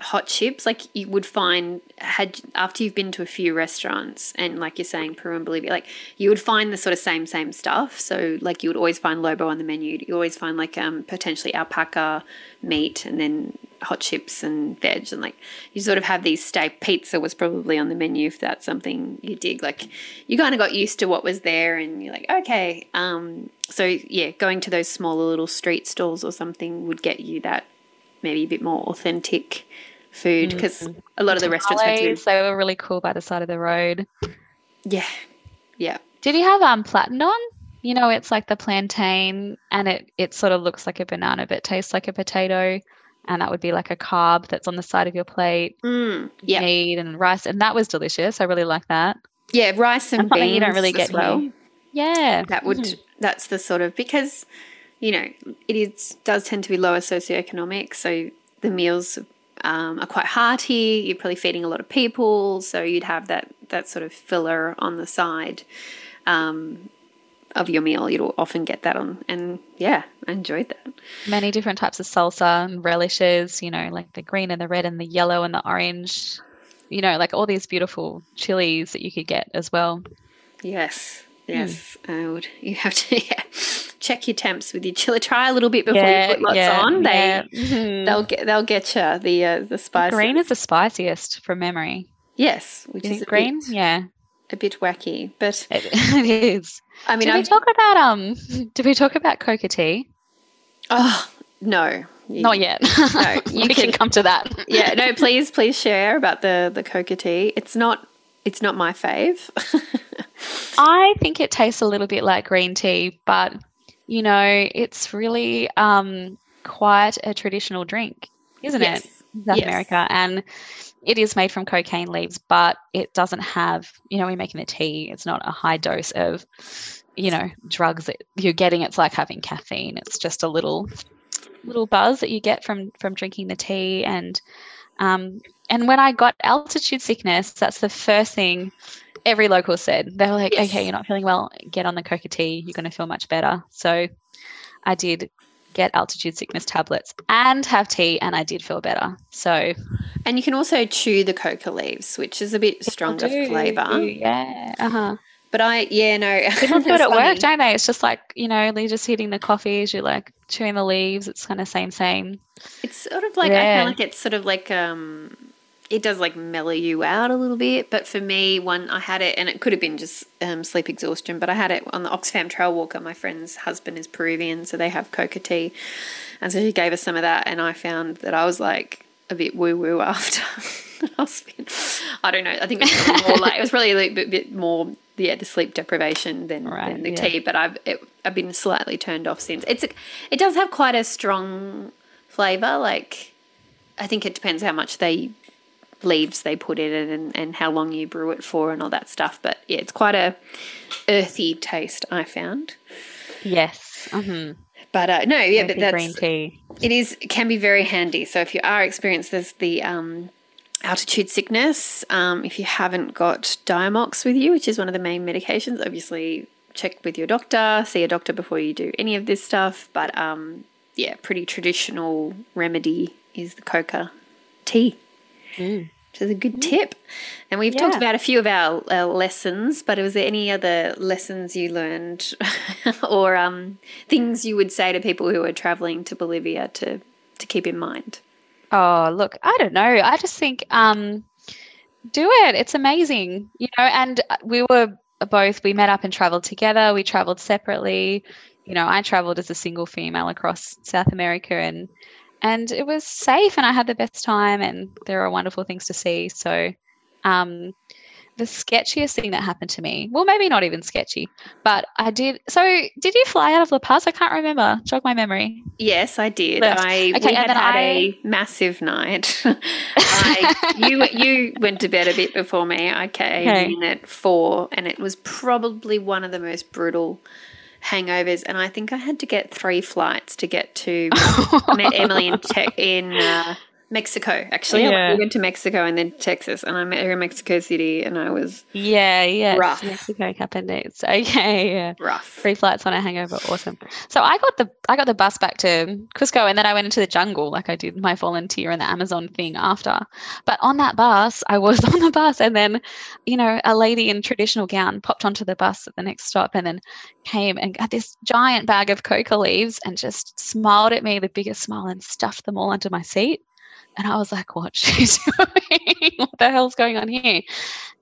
hot chips like you would find had after you've been to a few restaurants and like you're saying Peru and Bolivia like you would find the sort of same same stuff. So like you would always find lomo on the menu. You always find like um potentially alpaca meat and then hot chips and veg and like you sort of have these steak pizza was probably on the menu if that's something you dig. Like you kind of got used to what was there and you're like okay um so yeah going to those smaller little street stalls or something would get you that maybe a bit more authentic food because a lot of the restaurants had to they were really cool by the side of the road. yeah yeah Did you have um platinum? You know, it's like the plantain, and it it sort of looks like a banana, but tastes like a potato, and that would be like a carb that's on the side of your plate. mm, yeah Meat and rice, and that was delicious. I really like that. yeah rice and And beans you don't really get well here. Yeah, that would that's the sort of because you know it is does tend to be lower socioeconomic so the meals um, are quite hearty you're probably feeding a lot of people so you'd have that that sort of filler on the side um, of your meal you'd often get that on and yeah i enjoyed that many different types of salsa and relishes. You know, like the green and the red and the yellow and the orange. You know, like all these beautiful chilies that you could get as well. Yes, yes, I would. You have to yeah, check your temps with your chili. Try a little bit before you put lots on. They yeah. Mhm. they'll get they'll get you the uh, the spice. Green is the spiciest from memory. yes, which You is think green? bit, Yeah, a bit wacky, but it, it is. I mean, did we talk about um? Did we talk about coca tea? oh no, You- Not yet. No, you we can, can- come to that. Yeah, no, please, please share about the the coca tea. It's not it's not my fave. I think it tastes a little bit like green tea, but you know, it's really um quite a traditional drink, isn't Yes. it? South Yes. America, and it is made from cocaine leaves, but it doesn't have, you know, we're making a tea. It's not a high dose of, you know, drugs that you're getting. It's like having caffeine. It's just a little, little buzz that you get from from drinking the tea. And um, and when I got altitude sickness, that's the first thing every local said. They were like, Yes. "Okay, you're not feeling well. Get on the coca tea. You're going to feel much better." So I did get altitude sickness tablets and have tea and I did feel better. So and you can also chew the coca leaves, which is a bit stronger flavour. Yeah. Uh-huh. But I, yeah, no. People do it at work, don't they? It's just like, you know, they're just hitting the coffees, you're like chewing the leaves. It's kind of same, same. It's sort of like I feel like it's sort of like um, it does like mellow you out a little bit. But for me, one I had it, and it could have been just um, sleep exhaustion, but I had it on the Oxfam Trail Walker. My friend's husband is Peruvian, so they have coca tea, and so he gave us some of that, and I found that I was like a bit woo woo after. I was a bit, I don't know. I think it more like it was probably a little bit, bit more yeah the sleep deprivation than, Right, than the yeah. tea. But I've it, I've been slightly turned off since. It's a, it does have quite a strong flavor. Like I think it depends how much they leaves they put in it and, and how long you brew it for and all that stuff. But yeah, it's quite a earthy taste. I found. Yes. hmm But uh, no, yeah, but that's green tea. it is can be very handy. So if you are experienced, there's the um, altitude sickness. Um, if you haven't got Diamox with you, which is one of the main medications, obviously check with your doctor. See a doctor before you do any of this stuff. But um, yeah, pretty traditional remedy is the coca tea. Which is a good tip. And we've talked about a few of our, lessons, but was there any other lessons you learned or um, things you would say to people who are traveling to Bolivia to, to keep in mind? Oh, look, I don't know. I just think um do it. It's amazing. You know, and we were both we met up and traveled together. We traveled separately. You know, I traveled as a single female across South America and and it was safe and I had the best time and there are wonderful things to see. So um the sketchiest thing that happened to me, well, maybe not even sketchy, but I did. So, did you fly out of La Paz? I can't remember. Jog my memory. Yes, I did. Left. I Okay, we had had I- a massive night. I, you you went to bed a bit before me. I came Okay. in at four, and it was probably one of the most brutal hangovers. And I think I had to get three flights to get to. I met Emily in te- in uh, Mexico. Actually, I Yeah. we went to Mexico and then Texas, and I met her in Mexico City, and I was Yeah, yeah. Rough. Mexico Cup dates. Okay, yeah. rough. Free flights on a hangover, awesome. So I got the I got the bus back to Cusco, and then I went into the jungle, like I did my volunteer in the Amazon thing after. But on that bus, I was on the bus, and then, you know, a lady in traditional gown popped onto the bus at the next stop, and then came and got this giant bag of coca leaves and just smiled at me, the biggest smile, and stuffed them all under my seat. And I was like, "What's she doing? what the hell's going on here?"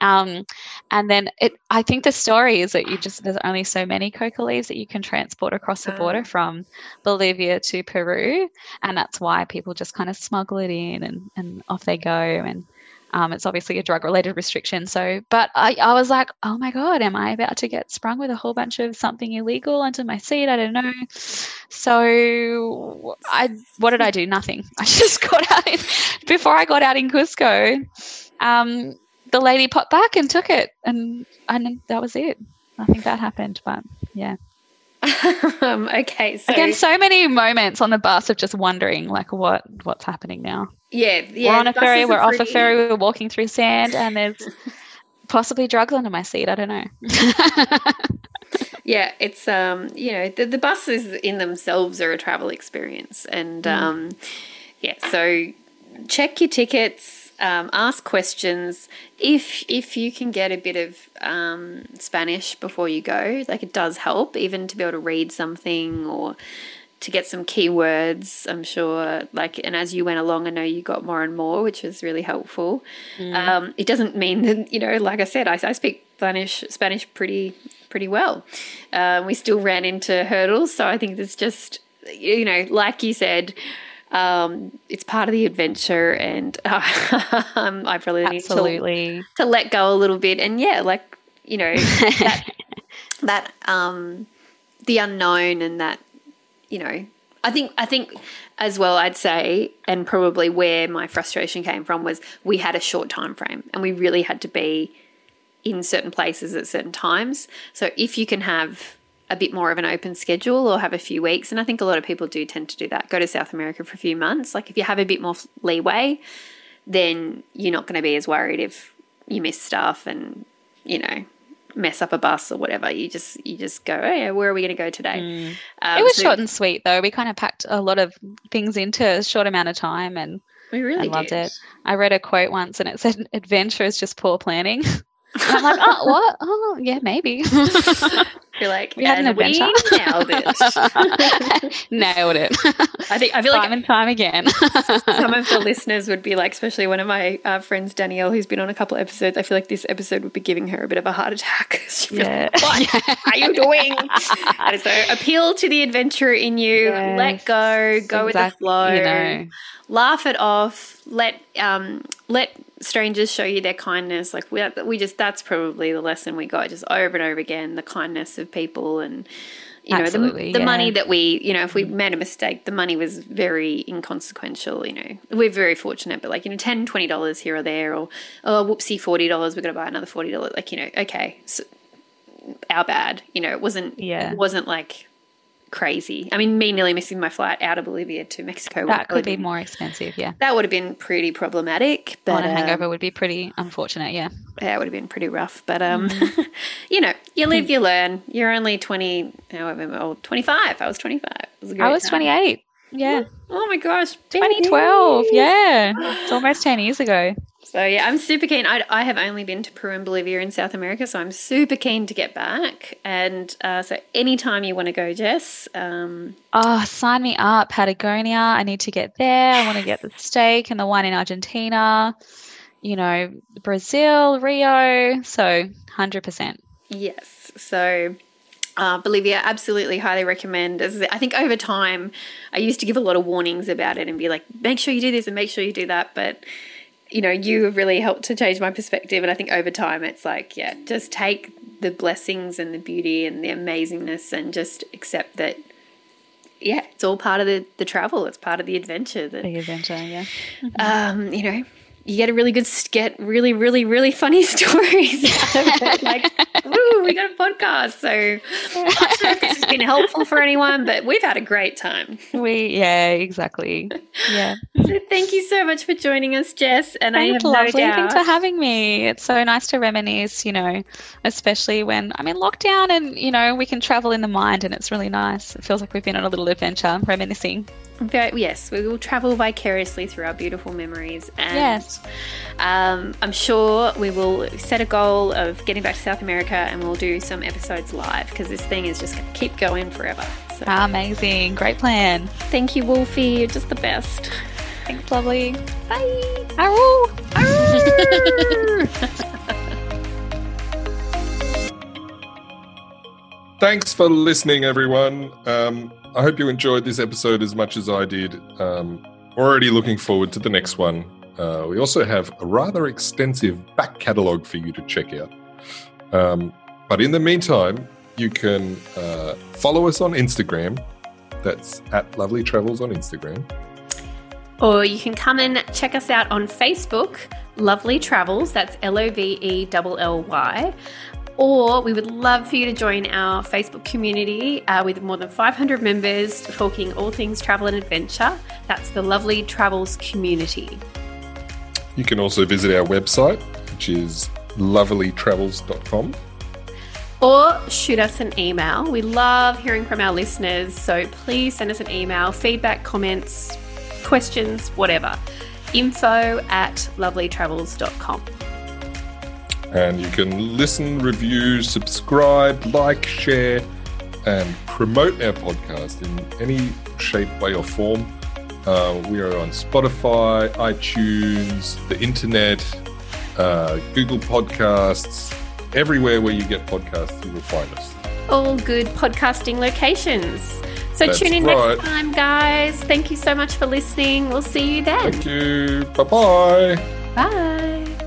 Um, and then it, I think the story is that you just there's only so many coca leaves that you can transport across the border Ah. from Bolivia to Peru, and that's why people just kind of smuggle it in and and off they go. And um, it's obviously a drug related restriction. So, but I, I was like, oh my god, am I about to get sprung with a whole bunch of something illegal onto my seat? I don't know. So I what did I do? Nothing. I just got out in, before I got out in Cusco. Um, the lady popped back and took it, and and that was it. Nothing bad happened, but yeah. um, okay, so Again, so many moments on the bus of just wondering, like, what what's happening now? yeah, yeah, we're on a ferry. We're off a ferry. We're walking through sand, and there's possibly drugs under my seat. I don't know. Yeah, it's um, you know, the, the buses in themselves are a travel experience, and um, yeah, so check your tickets, um, ask questions. If if you can get a bit of um, Spanish before you go, like it does help, even to be able to read something or to get some keywords. I'm sure, like, and as you went along, I know you got more and more, which was really helpful. Um, it doesn't mean that you know, like I said, I, I speak Spanish Spanish pretty pretty well. Um, we still ran into hurdles, so I think it's just you know, like you said. Um, it's part of the adventure, and um, I probably need to Absolutely. to let go a little bit and yeah like you know that that um the unknown and that you know i think i think as well i'd say and probably where my frustration came from was we had a short time frame and we really had to be in certain places at certain times so if you can have a bit more of an open schedule or have a few weeks and i think a lot of people do tend to do that go to south america for a few months like if you have a bit more leeway then you're not going to be as worried if you miss stuff and you know mess up a bus or whatever. You just you just go, oh yeah, where are we going to go today? Um, it was so short and sweet, though. We kind of packed a lot of things into a short amount of time, and we really I loved it. I read a quote once, and it said, "Adventure is just poor planning." I'm like, oh, what? Oh, yeah, maybe. You're like, We had an and we adventure." nailed it. Nailed it. I think I feel like time and time again. some of the listeners would be like, especially one of my uh, friends, Danielle, who's been on a couple of episodes. I feel like this episode would be giving her a bit of a heart attack. She'd be Yeah. like, what are you doing? and so appeal to the adventurer in you. Let Yes, go. Go with the flow. You know, Laugh it off. Let um let strangers show you their kindness. Like we we just that's probably the lesson we got just over and over again. The kindness of people and. You know, the, the yeah. money that we, you know, if we made a mistake, the money was very inconsequential. You know, we're very fortunate, but like, you know, 10 $20 here or there, or, oh, whoopsie, $40, we're going to buy another $40. Like, you know, okay, so our bad. You know, it wasn't, Yeah. it wasn't like crazy. I mean, me nearly missing my flight out of Bolivia to Mexico. would that could be been- more expensive. Yeah. That would have been pretty problematic, but on a um, hangover would be pretty unfortunate. Yeah. yeah, it would have been pretty rough. But um, Mm. you know, you live, you learn. You're only twenty, however old, twenty five. I was twenty five. I was 28. Yeah. Oh my gosh, 2012. Yeah. It's almost 10 years ago. So yeah, I'm super keen. I, I have only been to Peru and Bolivia in South America, so I'm super keen to get back. And uh, so anytime you want to go, Jess, um, Oh, sign me up. Patagonia. I need to get there. I want to get the steak and the wine in Argentina. You know, Brazil, Rio. So 100%. Yes. So uh, Bolivia, absolutely highly recommend. As I think over time, I used to give a lot of warnings about it and be like, make sure you do this and make sure you do that. But you know, you have really helped to change my perspective. And I think over time, it's like, yeah, just take the blessings and the beauty and the amazingness and just accept that. Yeah, it's all part of the, the travel. It's part of the adventure. That Big adventure. Yeah. um, you know, you get a really good, get really, really, really funny stories out of it. Like, ooh, we got a podcast. So I'm not sure if this has been helpful for anyone, but we've had a great time. We, yeah, exactly. Yeah. So thank you so much for joining us, Jess. And I have no lovely. doubt. Thanks for having me. It's so nice to reminisce, you know, especially when I'm in lockdown and, you know, we can travel in the mind and it's really nice. It feels like we've been on a little adventure reminiscing. Very, yes, we will travel vicariously through our beautiful memories. And Yes. um, I'm sure we will set a goal of getting back to South America and we'll do some episodes live because this thing is just going to keep going forever. So Amazing. Great plan. thank you, Wolfie. You're just the best. Thanks, lovely. Bye. Aroo. Thanks for listening, everyone. Um, I hope you enjoyed this episode as much as I did. Um, already looking forward to the next one. Uh, we also have a rather extensive back catalogue for you to check out. Um, but in the meantime, you can uh, follow us on Instagram. That's at Lovelly Travels on Instagram. Or you can come and check us out on Facebook, Lovelly Travels. That's L O V E L L Y. Or we would love for you to join our Facebook community uh, with more than 500 members talking all things travel and adventure. That's the Lovelly Travels community. You can also visit our website, which is lovellytravels.com. Or shoot us an email. We love hearing from our listeners, so please send us an email, feedback, comments, questions, whatever. Info at lovellytravels.com. And you can listen, review, subscribe, like, share, and promote our podcast in any shape, way, or form. Uh, we are on Spotify, iTunes, the internet, uh, Google Podcasts, everywhere where you get podcasts, you will find us. all good podcasting locations. So That's tune in right. next time, guys. Thank you so much for listening. We'll see you then. Thank you. Bye bye. Bye.